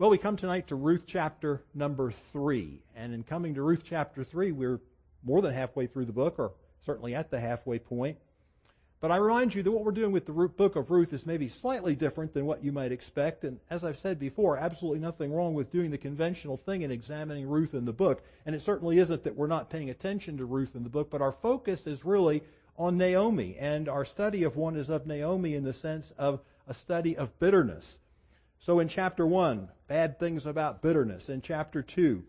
Well, we come tonight to Ruth chapter number three. And in coming to Ruth chapter three, we're more than halfway through the book, or certainly at the halfway point. But I remind you that what we're doing with the book of Ruth is maybe slightly different than what you might expect. And as I've said before, absolutely nothing wrong with doing the conventional thing and examining Ruth in the book. And it certainly isn't that we're not paying attention to Ruth in the book, but our focus is really on Naomi. And our study of one is of Naomi in the sense of a study of bitterness. So in chapter 1, bad things about bitterness. In chapter 2,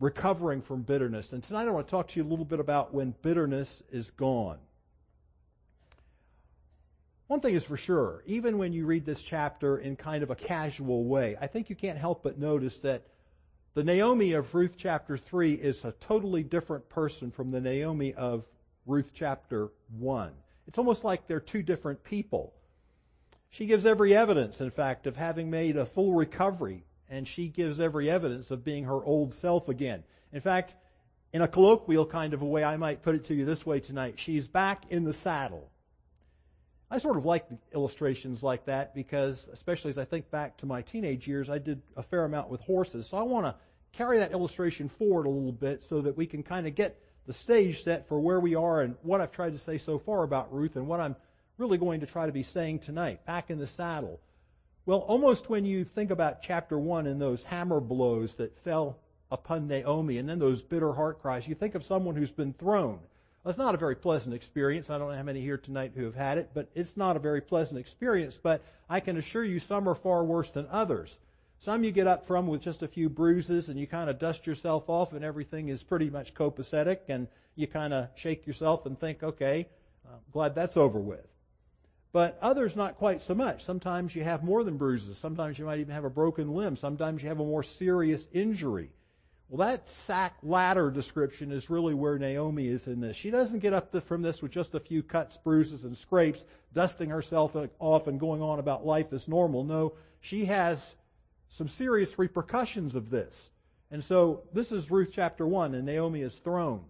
recovering from bitterness. And tonight I want to talk to you a little bit about when bitterness is gone. One thing is for sure, even when you read this chapter in kind of a casual way, I think you can't help but notice that the Naomi of Ruth chapter 3 is a totally different person from the Naomi of Ruth chapter 1. It's almost like they're two different people. She gives every evidence, in fact, of having made a full recovery, and she gives every evidence of being her old self again. In fact, in a colloquial kind of a way, I might put it to you this way tonight. She's back in the saddle. I sort of like illustrations like that because, especially as I think back to my teenage years, I did a fair amount with horses. So I want to carry that illustration forward a little bit so that we can kind of get the stage set for where we are and what I've tried to say so far about Ruth and what I'm really going to try to be saying tonight, back in the saddle. Well, almost when you think about chapter one and those hammer blows that fell upon Naomi and then those bitter heart cries, you think of someone who's been thrown. It's not a very pleasant experience. I don't know how many here tonight who have had it, but it's not a very pleasant experience. But I can assure you some are far worse than others. Some you get up from with just a few bruises and you kind of dust yourself off and everything is pretty much copacetic and you kind of shake yourself and think, okay, I'm glad that's over with. But others not quite so much. Sometimes you have more than bruises. Sometimes you might even have a broken limb. Sometimes you have a more serious injury. Well, that sack ladder description is really where Naomi is in this. She doesn't get up from this with just a few cuts, bruises, and scrapes, dusting herself uh, off and going on about life as normal. No, she has some serious repercussions of this. And so this is Ruth chapter 1, and Naomi is thrown.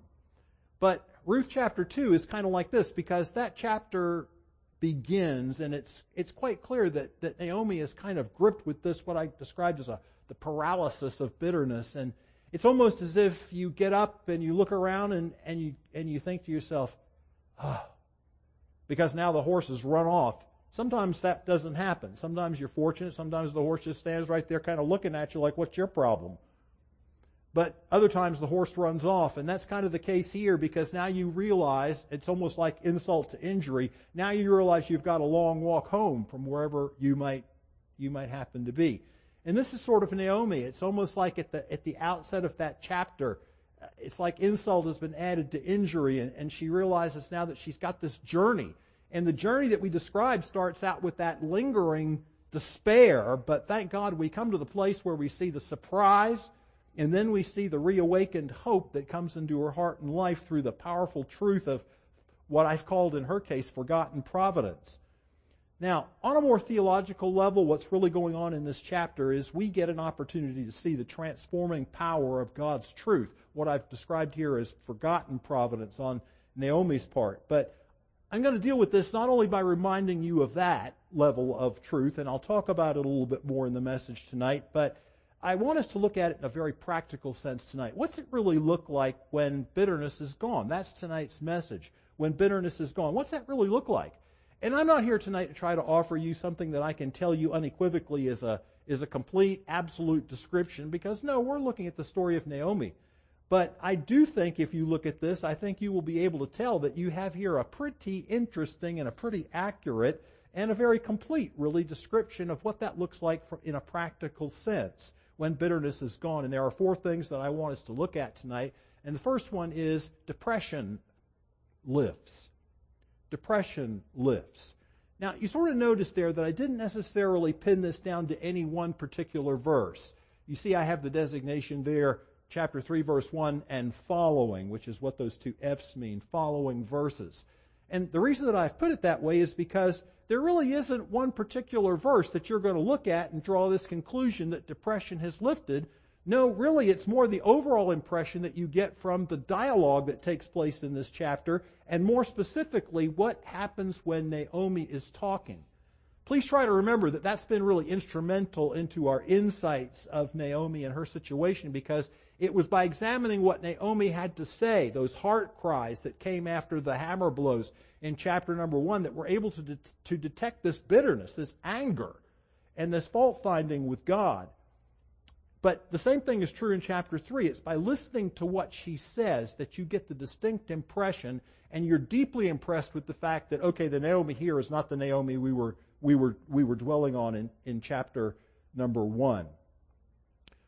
But Ruth chapter 2 is kind of like this because that chapter begins, and it's, it's quite clear that, that Naomi is kind of gripped with this, what I described as a, the paralysis of bitterness. And it's almost as if you get up and you look around and, and you, and you think to yourself, oh, because now the horse has run off. Sometimes that doesn't happen. Sometimes you're fortunate. Sometimes the horse just stands right there kind of looking at you like, what's your problem? But other times the horse runs off, and that's kind of the case here because now you realize it's almost like insult to injury. Now you realize you've got a long walk home from wherever you might you might happen to be. And this is sort of Naomi. It's almost like at the at the outset of that chapter, uh, it's like insult has been added to injury, and, and she realizes now that she's got this journey. And the journey that we describe starts out with that lingering despair, but thank God we come to the place where we see the surprise and then we see the reawakened hope that comes into her heart and life through the powerful truth of what I've called in her case forgotten providence. Now, on a more theological level, what's really going on in this chapter is we get an opportunity to see the transforming power of God's truth. What I've described here as forgotten providence on Naomi's part. But I'm going to deal with this not only by reminding you of that level of truth, and I'll talk about it a little bit more in the message tonight, but I want us to look at it in a very practical sense tonight. What's it really look like when bitterness is gone? That's tonight's message. When bitterness is gone. What's that really look like? And I'm not here tonight to try to offer you something that I can tell you unequivocally is a, is a complete, absolute description because no, we're looking at the story of Naomi. But I do think if you look at this, I think you will be able to tell that you have here a pretty interesting and a pretty accurate and a very complete, really, description of what that looks like in a practical sense when bitterness is gone. And there are four things that I want us to look at tonight. And the first one is depression lifts. Depression lifts. Now, you sort of notice there that I didn't necessarily pin this down to any one particular verse. You see, I have the designation there, chapter 3, verse 1, and following, which is what those two F's mean, following verses. And the reason that I've put it that way is because there really isn't one particular verse that you're going to look at and draw this conclusion that depression has lifted. No, really, it's more the overall impression that you get from the dialogue that takes place in this chapter, and more specifically, what happens when Naomi is talking. Please try to remember that that's been really instrumental into our insights of Naomi and her situation because it was by examining what Naomi had to say, those heart cries that came after the hammer blows in chapter number one, that we're able to, de- to detect this bitterness, this anger, and this fault finding with God. But the same thing is true in chapter 3. It's by listening to what she says that you get the distinct impression and you're deeply impressed with the fact that, okay, the Naomi here is not the Naomi we were, we were, we were dwelling on in, in chapter number 1.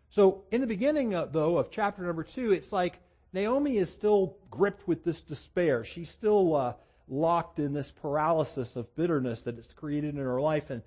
So in the beginning, uh, though, of chapter number 2, it's like Naomi is still gripped with this despair. She's still uh, locked in this paralysis of bitterness that it's created in her life. And,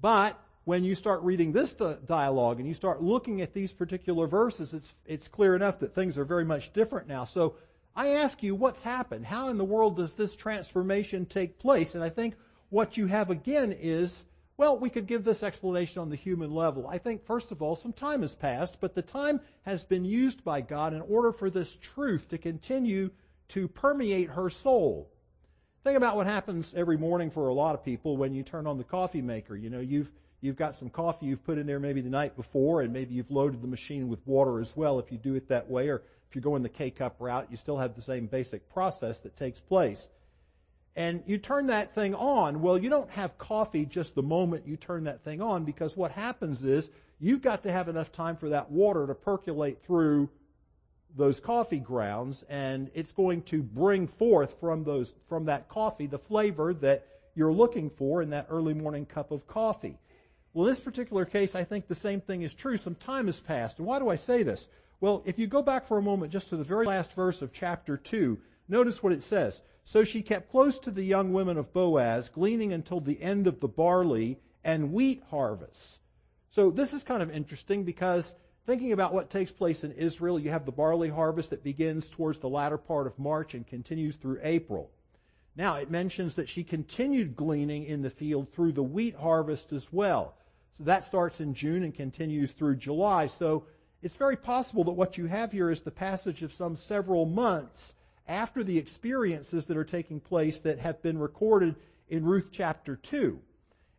but when you start reading this dialogue and you start looking at these particular verses, it's, it's clear enough that things are very much different now. So I ask you, what's happened? How in the world does this transformation take place? And I think what you have again is, well, we could give this explanation on the human level. I think, first of all, some time has passed, but the time has been used by God in order for this truth to continue to permeate her soul. Think about what happens every morning for a lot of people when you turn on the coffee maker. You know, you've You've got some coffee you've put in there maybe the night before, and maybe you've loaded the machine with water as well if you do it that way, or if you're going the K-cup route, you still have the same basic process that takes place. And you turn that thing on. Well, you don't have coffee just the moment you turn that thing on because what happens is you've got to have enough time for that water to percolate through those coffee grounds and it's going to bring forth from those, from that coffee the flavor that you're looking for in that early morning cup of coffee. Well, in this particular case, I think the same thing is true. Some time has passed. And why do I say this? Well, if you go back for a moment just to the very last verse of chapter 2, notice what it says. So she kept close to the young women of Boaz, gleaning until the end of the barley and wheat harvests. So this is kind of interesting because thinking about what takes place in Israel, you have the barley harvest that begins towards the latter part of March and continues through April. Now it mentions that she continued gleaning in the field through the wheat harvest as well. So that starts in June and continues through July. So it's very possible that what you have here is the passage of some several months after the experiences that are taking place that have been recorded in Ruth chapter 2.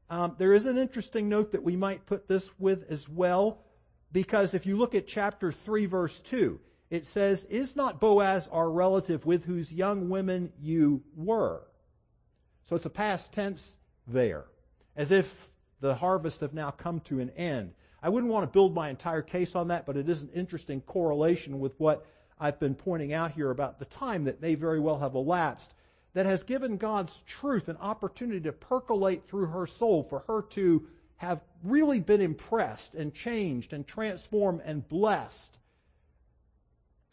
Um, there is an interesting note that we might put this with as well, because if you look at chapter 3 verse 2, it says, Is not Boaz our relative with whose young women you were? So it's a past tense there. As if the harvest have now come to an end. I wouldn't want to build my entire case on that, but it is an interesting correlation with what I've been pointing out here about the time that may very well have elapsed that has given God's truth an opportunity to percolate through her soul for her to have really been impressed and changed and transformed and blessed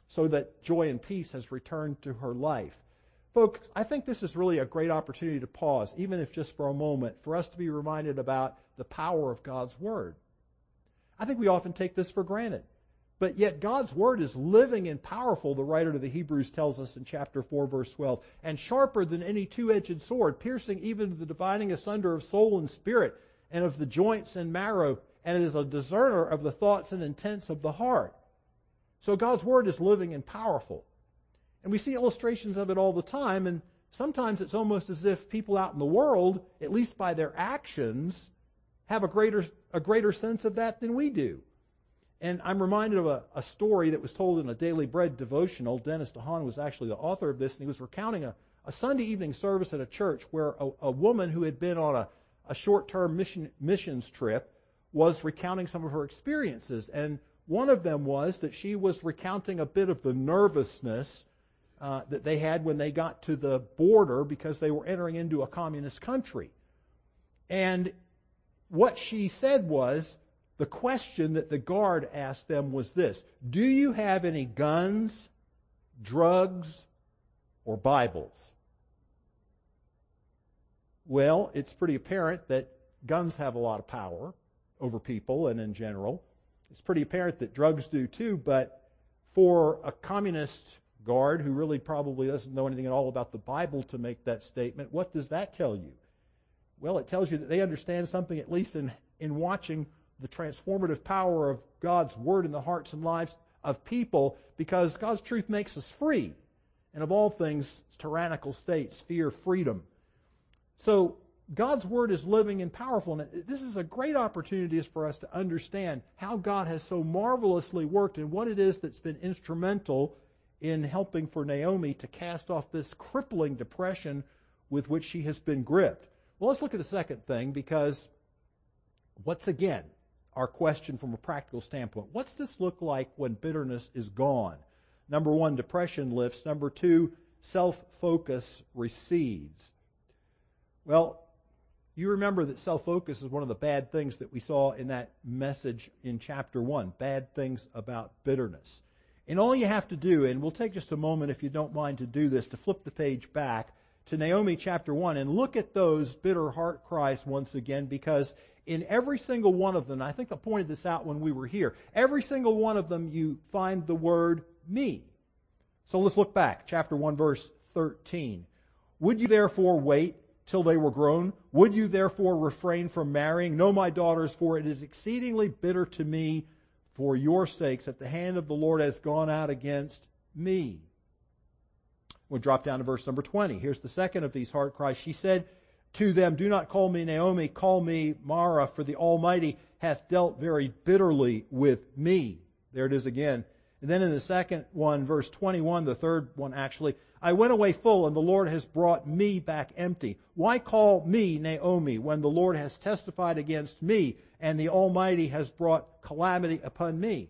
so that joy and peace has returned to her life. Folks, I think this is really a great opportunity to pause, even if just for a moment, for us to be reminded about the power of God's Word. I think we often take this for granted. But yet God's Word is living and powerful, the writer to the Hebrews tells us in chapter 4 verse 12, and sharper than any two-edged sword, piercing even to the dividing asunder of soul and spirit, and of the joints and marrow, and it is a discerner of the thoughts and intents of the heart. So God's Word is living and powerful. And we see illustrations of it all the time, and sometimes it's almost as if people out in the world, at least by their actions, have a greater, a greater sense of that than we do. And I'm reminded of a, a story that was told in a Daily Bread devotional. Dennis DeHaan was actually the author of this, and he was recounting a, a Sunday evening service at a church where a, a woman who had been on a, a short-term mission, missions trip was recounting some of her experiences. And one of them was that she was recounting a bit of the nervousness uh, that they had when they got to the border because they were entering into a communist country. And what she said was, the question that the guard asked them was this Do you have any guns, drugs, or Bibles? Well, it's pretty apparent that guns have a lot of power over people and in general. It's pretty apparent that drugs do too, but for a communist guard who really probably doesn't know anything at all about the Bible to make that statement, what does that tell you? Well, it tells you that they understand something, at least in, in watching the transformative power of God's Word in the hearts and lives of people, because God's truth makes us free. And of all things, tyrannical states fear freedom. So, God's Word is living and powerful. And this is a great opportunity for us to understand how God has so marvelously worked and what it is that's been instrumental in helping for Naomi to cast off this crippling depression with which she has been gripped. Well, let's look at the second thing because once again, our question from a practical standpoint. What's this look like when bitterness is gone? Number one, depression lifts. Number two, self-focus recedes. Well, you remember that self-focus is one of the bad things that we saw in that message in chapter one. Bad things about bitterness. And all you have to do, and we'll take just a moment if you don't mind to do this, to flip the page back to Naomi chapter 1 and look at those bitter heart cries once again because in every single one of them, I think I pointed this out when we were here, every single one of them you find the word me. So let's look back. Chapter 1 verse 13. Would you therefore wait till they were grown? Would you therefore refrain from marrying? No, my daughters, for it is exceedingly bitter to me for your sakes that the hand of the Lord has gone out against me. We'll drop down to verse number 20. Here's the second of these heart cries. She said to them, Do not call me Naomi, call me Mara, for the Almighty hath dealt very bitterly with me. There it is again. And then in the second one, verse 21, the third one actually, I went away full and the Lord has brought me back empty. Why call me Naomi when the Lord has testified against me and the Almighty has brought calamity upon me?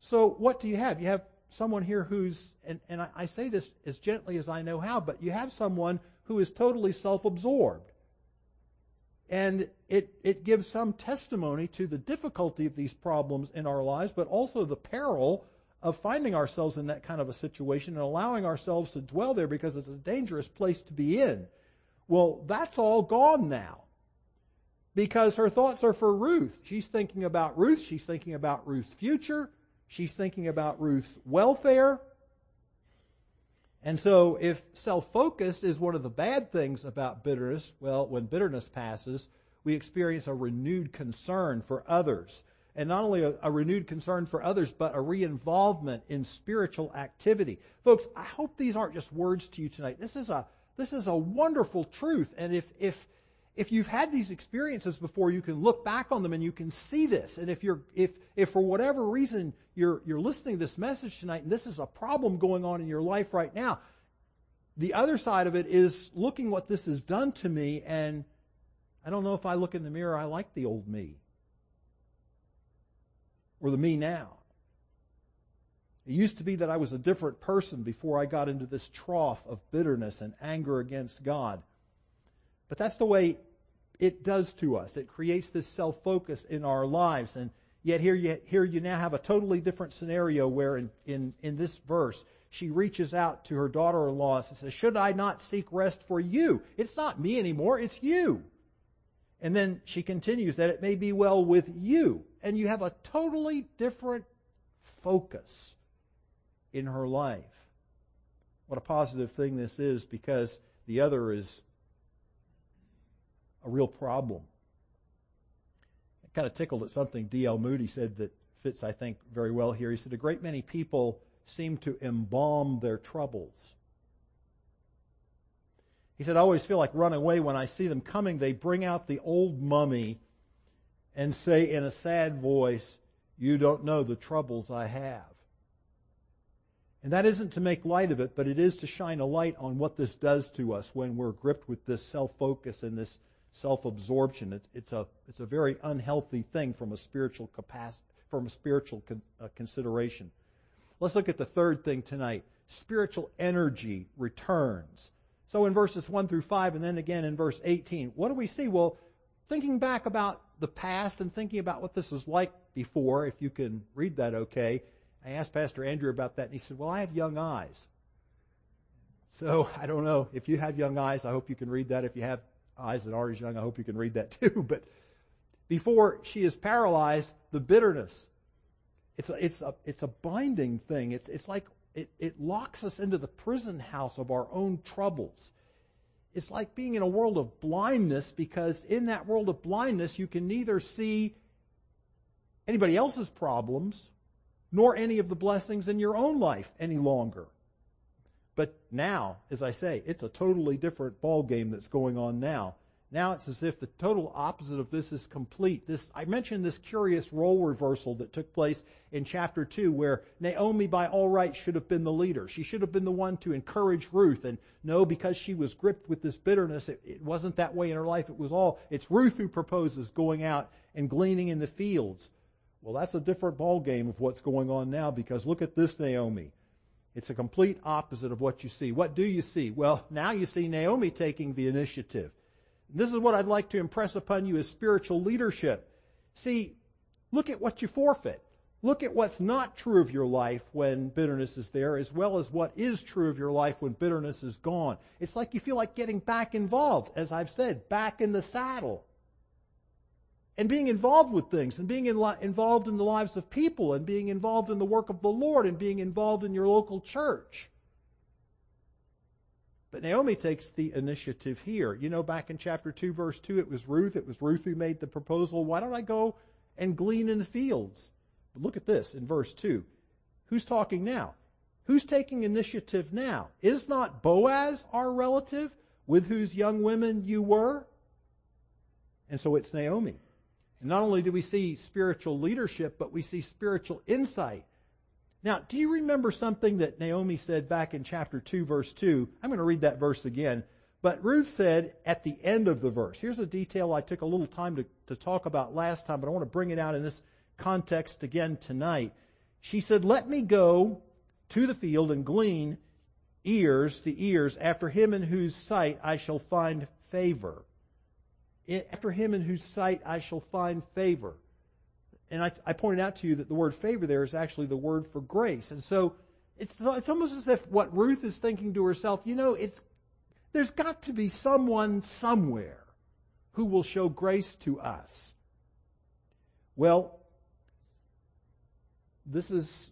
So what do you have? You have someone here who's, and, and I, I say this as gently as I know how, but you have someone who is totally self-absorbed. And it, it gives some testimony to the difficulty of these problems in our lives, but also the peril of finding ourselves in that kind of a situation and allowing ourselves to dwell there because it's a dangerous place to be in. Well, that's all gone now. Because her thoughts are for Ruth. She's thinking about Ruth. She's thinking about Ruth's future. She's thinking about Ruth's welfare. And so if self-focus is one of the bad things about bitterness, well, when bitterness passes, we experience a renewed concern for others. And not only a, a, renewed concern for others, but a re-involvement in spiritual activity. Folks, I hope these aren't just words to you tonight. This is a, this is a wonderful truth. And if, if, if you've had these experiences before, you can look back on them and you can see this. And if you're, if, if for whatever reason you're, you're listening to this message tonight and this is a problem going on in your life right now, the other side of it is looking what this has done to me and I don't know if I look in the mirror, I like the old me. Or the me now. It used to be that I was a different person before I got into this trough of bitterness and anger against God. But that's the way it does to us. It creates this self-focus in our lives. And yet here you, here you now have a totally different scenario where in, in, in this verse, she reaches out to her daughter-in-law and says, should I not seek rest for you? It's not me anymore, it's you. And then she continues that it may be well with you. And you have a totally different focus in her life. What a positive thing this is because the other is a real problem. I kind of tickled at something D.L. Moody said that fits, I think, very well here. He said, a great many people seem to embalm their troubles. He said, I always feel like running away when I see them coming. They bring out the old mummy and say in a sad voice, you don't know the troubles I have. And that isn't to make light of it, but it is to shine a light on what this does to us when we're gripped with this self-focus and this self-absorption. It's, it's, a, it's a very unhealthy thing from a spiritual capacity, from a spiritual con, uh, consideration. Let's look at the third thing tonight. Spiritual energy returns. So in verses 1 through 5 and then again in verse 18, what do we see? Well, thinking back about the past and thinking about what this was like before, if you can read that okay, I asked Pastor Andrew about that and he said, well, I have young eyes. So I don't know. If you have young eyes, I hope you can read that. If you have eyes that are as young. I hope you can read that too. But before she is paralyzed, the bitterness, it's a, it's a, it's a binding thing. It's, it's like it, it locks us into the prison house of our own troubles. It's like being in a world of blindness because in that world of blindness, you can neither see anybody else's problems nor any of the blessings in your own life any longer. But now, as I say, it's a totally different ball game that's going on now. Now it's as if the total opposite of this is complete. This, I mentioned this curious role reversal that took place in chapter 2 where Naomi by all rights should have been the leader. She should have been the one to encourage Ruth and no, because she was gripped with this bitterness, it, it wasn't that way in her life. It was all, it's Ruth who proposes going out and gleaning in the fields. Well, that's a different ballgame of what's going on now because look at this Naomi. It's a complete opposite of what you see. What do you see? Well, now you see Naomi taking the initiative. This is what I'd like to impress upon you as spiritual leadership. See, look at what you forfeit. Look at what's not true of your life when bitterness is there, as well as what is true of your life when bitterness is gone. It's like you feel like getting back involved, as I've said, back in the saddle. And being involved with things, and being in li- involved in the lives of people, and being involved in the work of the Lord, and being involved in your local church. But Naomi takes the initiative here. You know, back in chapter 2, verse 2, it was Ruth. It was Ruth who made the proposal. Why don't I go and glean in the fields? But look at this in verse 2. Who's talking now? Who's taking initiative now? Is not Boaz our relative with whose young women you were? And so it's Naomi. And not only do we see spiritual leadership, but we see spiritual insight. Now, do you remember something that Naomi said back in chapter 2, verse 2? I'm going to read that verse again. But Ruth said at the end of the verse, here's a detail I took a little time to, to talk about last time, but I want to bring it out in this context again tonight. She said, Let me go to the field and glean ears, the ears, after him in whose sight I shall find favor. After him in whose sight I shall find favor and I, I, pointed out to you that the word favor there is actually the word for grace. And so it's, it's almost as if what Ruth is thinking to herself, you know, it's, there's got to be someone somewhere who will show grace to us. Well, this is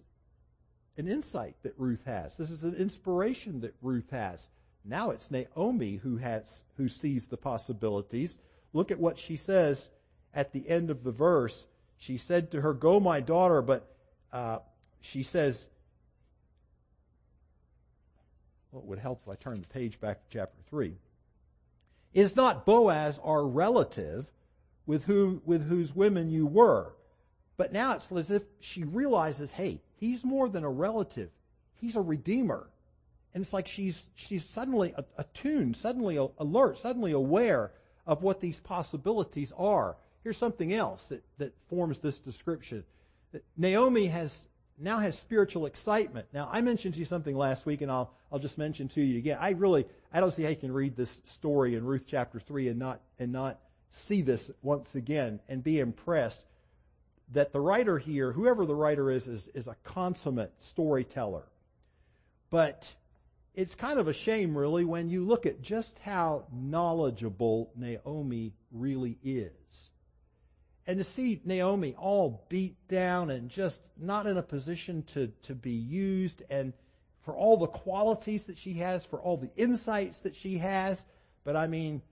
an insight that Ruth has. This is an inspiration that Ruth has. Now it's Naomi who has, who sees the possibilities. Look at what she says at the end of the verse she said to her, Go, my daughter, but uh, she says, well, it would help if I turn the page back to chapter 3. Is not Boaz our relative with whom, with whose women you were? But now it's as if she realizes, hey, he's more than a relative. He's a redeemer. And it's like she's, she's suddenly attuned, suddenly alert, suddenly aware of what these possibilities are. Here's something else that, that forms this description. Naomi has now has spiritual excitement. Now, I mentioned to you something last week, and I'll, I'll just mention to you again. I really, I don't see how you can read this story in Ruth chapter 3 and not, and not see this once again and be impressed that the writer here, whoever the writer is, is, is a consummate storyteller. But it's kind of a shame, really, when you look at just how knowledgeable Naomi really is. And to see Naomi all beat down and just not in a position to, to be used and for all the qualities that she has, for all the insights that she has. But I mean,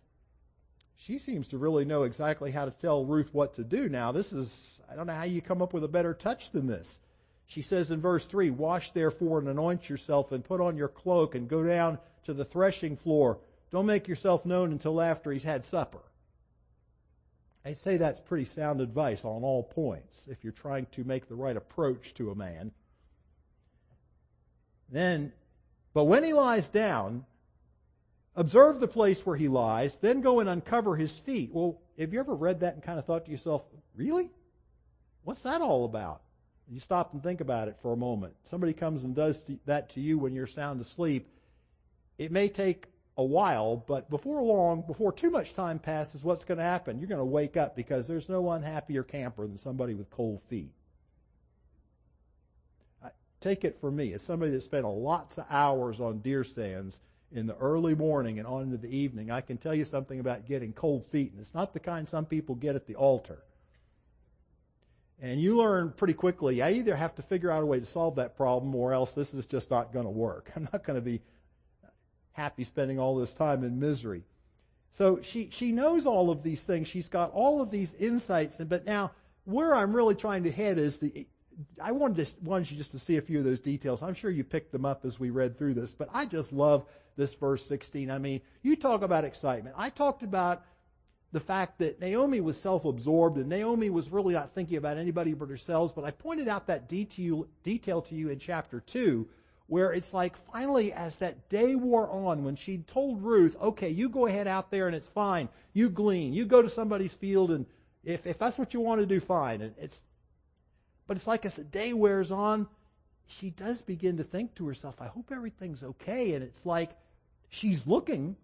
she seems to really know exactly how to tell Ruth what to do now. This is, I don't know how you come up with a better touch than this. She says in verse 3, Wash therefore and anoint yourself and put on your cloak and go down to the threshing floor. Don't make yourself known until after he's had supper. I say that's pretty sound advice on all points if you're trying to make the right approach to a man. Then, but when he lies down, observe the place where he lies, then go and uncover his feet. Well, have you ever read that and kind of thought to yourself, really? What's that all about? You stop and think about it for a moment. Somebody comes and does that to you when you're sound asleep. It may take a while, but before long, before too much time passes, what's going to happen? You're going to wake up because there's no unhappier camper than somebody with cold feet. Take it from me, as somebody that spent lots of hours on deer stands in the early morning and on into the evening, I can tell you something about getting cold feet, and it's not the kind some people get at the altar. And you learn pretty quickly, I either have to figure out a way to solve that problem or else this is just not going to work. I'm not going to be happy spending all this time in misery. So she, she knows all of these things. She's got all of these insights. But now, where I'm really trying to head is the, I wanted, to, wanted you just to see a few of those details. I'm sure you picked them up as we read through this, but I just love this verse 16. I mean, you talk about excitement. I talked about the fact that Naomi was self-absorbed and Naomi was really not thinking about anybody but herself. But I pointed out that detail, detail to you in chapter 2 where it's like finally as that day wore on when she told Ruth, okay, you go ahead out there and it's fine. You glean. You go to somebody's field and if, if that's what you want to do, fine. And it's, but it's like as the day wears on, she does begin to think to herself, I hope everything's okay. And it's like she's looking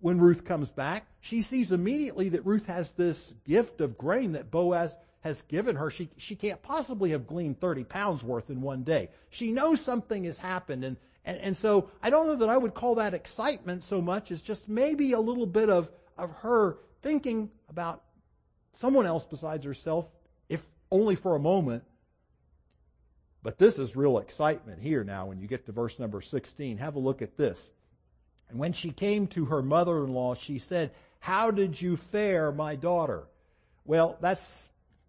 when Ruth comes back. She sees immediately that Ruth has this gift of grain that Boaz has given her. She, she can't possibly have gleaned 30 pounds worth in one day. She knows something has happened. And, and, and so I don't know that I would call that excitement so much as just maybe a little bit of, of her thinking about someone else besides herself, if only for a moment. But this is real excitement here now when you get to verse number 16. Have a look at this. And when she came to her mother-in-law, she said, How did you fare, my daughter? Well, that's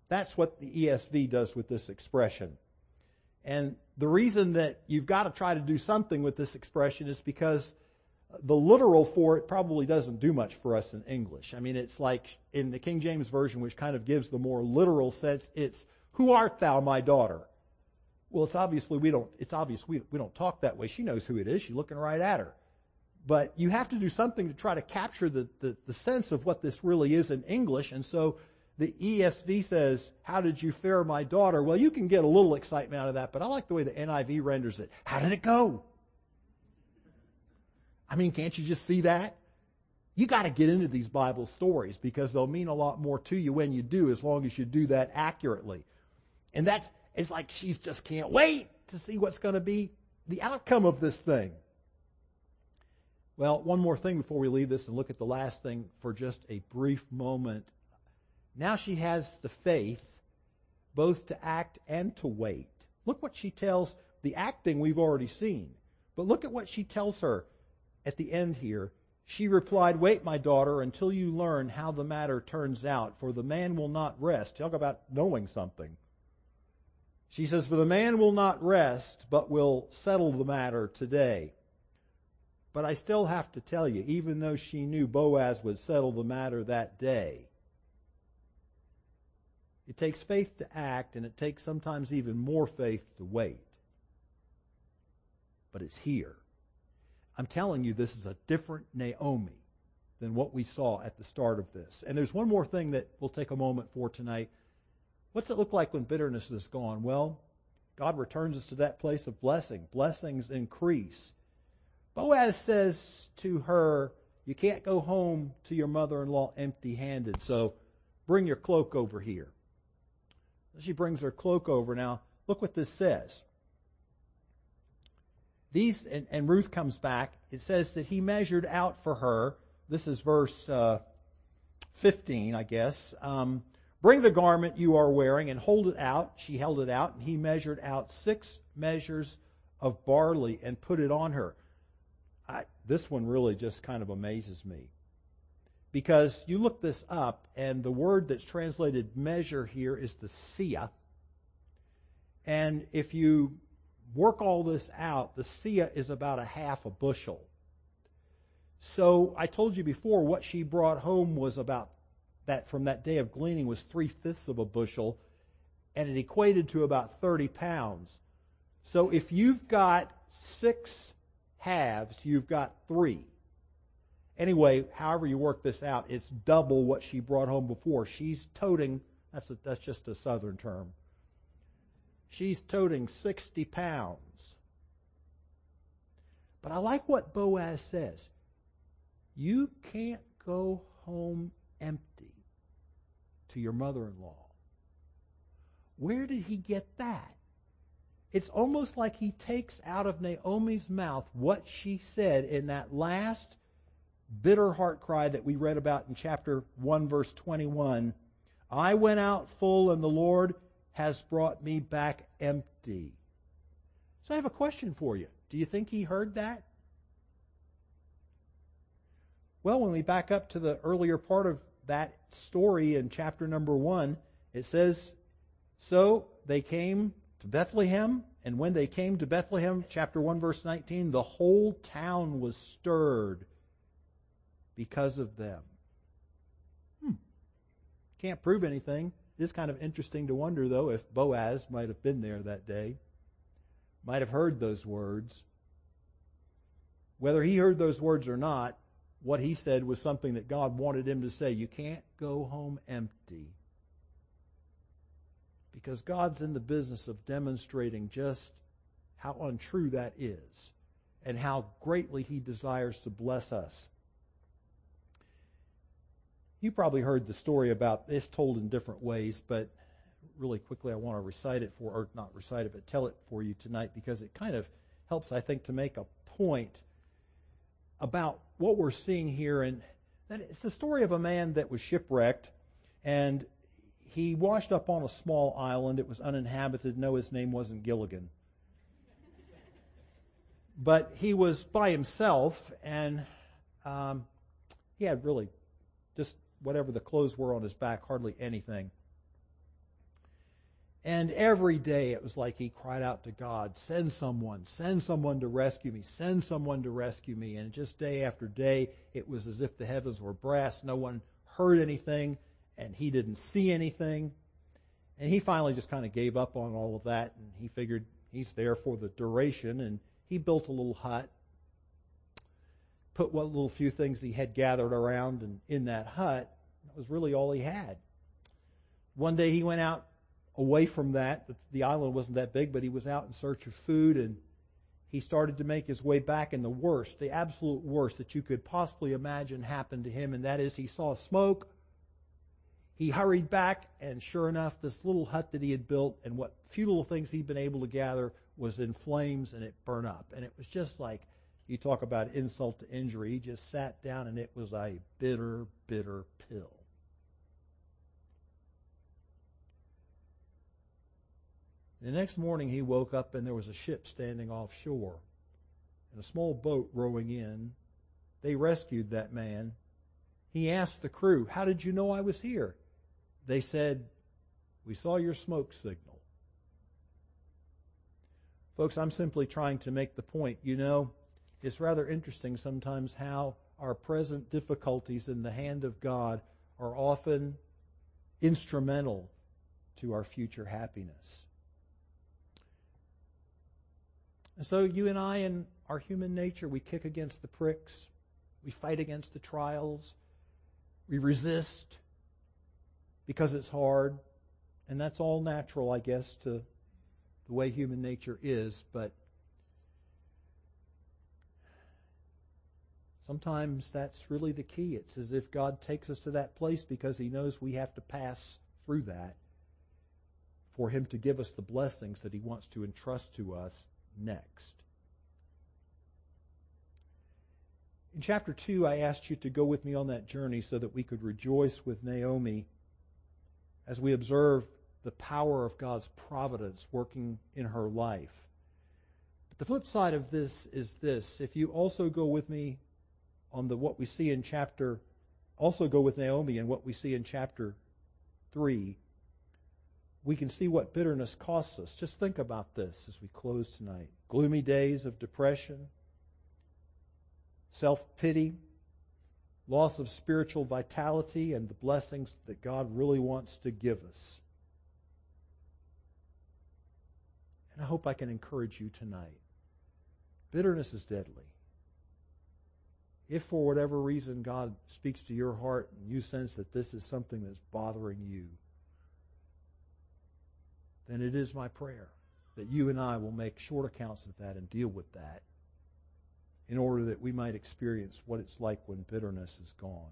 that's what the ESV does with this expression. And the reason that you've got to try to do something with this expression is because the literal for it probably doesn't do much for us in English. I mean, it's like in the King James Version, which kind of gives the more literal sense, it's, who art thou, my daughter? Well, it's obviously we don't, it's obvious we, we don't talk that way. She knows who it is. She's looking right at her. But you have to do something to try to capture the, the, the sense of what this really is in English. And so the ESV says, How did you fare, my daughter? Well, you can get a little excitement out of that, but I like the way the NIV renders it. How did it go? I mean, can't you just see that? You got to get into these Bible stories because they'll mean a lot more to you when you do, as long as you do that accurately. And that's, it's like she just can't wait to see what's going to be the outcome of this thing. Well, one more thing before we leave this and look at the last thing for just a brief moment now she has the faith both to act and to wait. Look what she tells, the acting we've already seen. But look at what she tells her at the end here. She replied, Wait, my daughter, until you learn how the matter turns out, for the man will not rest. Talk about knowing something. She says, For the man will not rest, but will settle the matter today. But I still have to tell you, even though she knew Boaz would settle the matter that day, it takes faith to act, and it takes sometimes even more faith to wait. But it's here. I'm telling you, this is a different Naomi than what we saw at the start of this. And there's one more thing that we'll take a moment for tonight. What's it look like when bitterness is gone? Well, God returns us to that place of blessing. Blessings increase. Boaz says to her, You can't go home to your mother in law empty handed, so bring your cloak over here. She brings her cloak over. Now, look what this says. These, and, and Ruth comes back. It says that he measured out for her. This is verse uh, 15, I guess. Um, Bring the garment you are wearing and hold it out. She held it out, and he measured out six measures of barley and put it on her. I, this one really just kind of amazes me because you look this up, and the word that's translated measure here is the seah. And if you work all this out, the seah is about a half a bushel. So I told you before what she brought home was about that from that day of gleaning was three fifths of a bushel, and it equated to about 30 pounds. So if you've got six halves, you've got three. Anyway, however you work this out, it's double what she brought home before. She's toting, that's, a, that's just a southern term. She's toting 60 pounds. But I like what Boaz says. You can't go home empty to your mother in law. Where did he get that? It's almost like he takes out of Naomi's mouth what she said in that last bitter heart cry that we read about in chapter 1, verse 21. I went out full, and the Lord has brought me back empty. So I have a question for you. Do you think he heard that? Well, when we back up to the earlier part of that story in chapter number 1, it says, So they came to Bethlehem, and when they came to Bethlehem, chapter 1, verse 19, the whole town was stirred because of them. Hmm. Can't prove anything. It is kind of interesting to wonder, though, if Boaz might have been there that day, might have heard those words. Whether he heard those words or not, what he said was something that God wanted him to say. You can't go home empty. Because God's in the business of demonstrating just how untrue that is and how greatly he desires to bless us. You probably heard the story about this told in different ways, but really quickly I want to recite it for, or not recite it, but tell it for you tonight because it kind of helps, I think, to make a point about what we're seeing here. And that it's the story of a man that was shipwrecked and he washed up on a small island. It was uninhabited. No, his name wasn't Gilligan. But he was by himself and um, he had really just whatever the clothes were on his back, hardly anything. And every day it was like he cried out to God, send someone, send someone to rescue me, send someone to rescue me. And just day after day, it was as if the heavens were brass. No one heard anything and he didn't see anything. And he finally just kind of gave up on all of that and he figured he's there for the duration and he built a little hut, put what little few things he had gathered around and in that hut. That was really all he had. One day he went out away from that. The island wasn't that big, but he was out in search of food and he started to make his way back and the worst, the absolute worst that you could possibly imagine happened to him and that is he saw smoke. He hurried back and sure enough this little hut that he had built and what few little things he'd been able to gather was in flames and it burned up. And it was just like you talk about insult to injury. He just sat down and it was a bitter, bitter pill. The next morning he woke up and there was a ship standing offshore and a small boat rowing in. They rescued that man. He asked the crew, How did you know I was here? They said, We saw your smoke signal. Folks, I'm simply trying to make the point. You know, it's rather interesting sometimes how our present difficulties in the hand of God are often instrumental to our future happiness. And so you and I in our human nature, we kick against the pricks. We fight against the trials. We resist because it's hard. And that's all natural, I guess, to the way human nature is. But sometimes that's really the key. It's as if God takes us to that place because he knows we have to pass through that for him to give us the blessings that he wants to entrust to us next. In chapter 2, I asked you to go with me on that journey so that we could rejoice with Naomi as we observe the power of God's providence working in her life. But the flip side of this is this. If you also go with me on the what we see in chapter also go with Naomi and what we see in chapter 3, we can see what bitterness costs us. Just think about this as we close tonight. Gloomy days of depression, self pity, loss of spiritual vitality, and the blessings that God really wants to give us. And I hope I can encourage you tonight. Bitterness is deadly. If for whatever reason God speaks to your heart and you sense that this is something that's bothering you, then it is my prayer that you and I will make short accounts of that and deal with that in order that we might experience what it's like when bitterness is gone.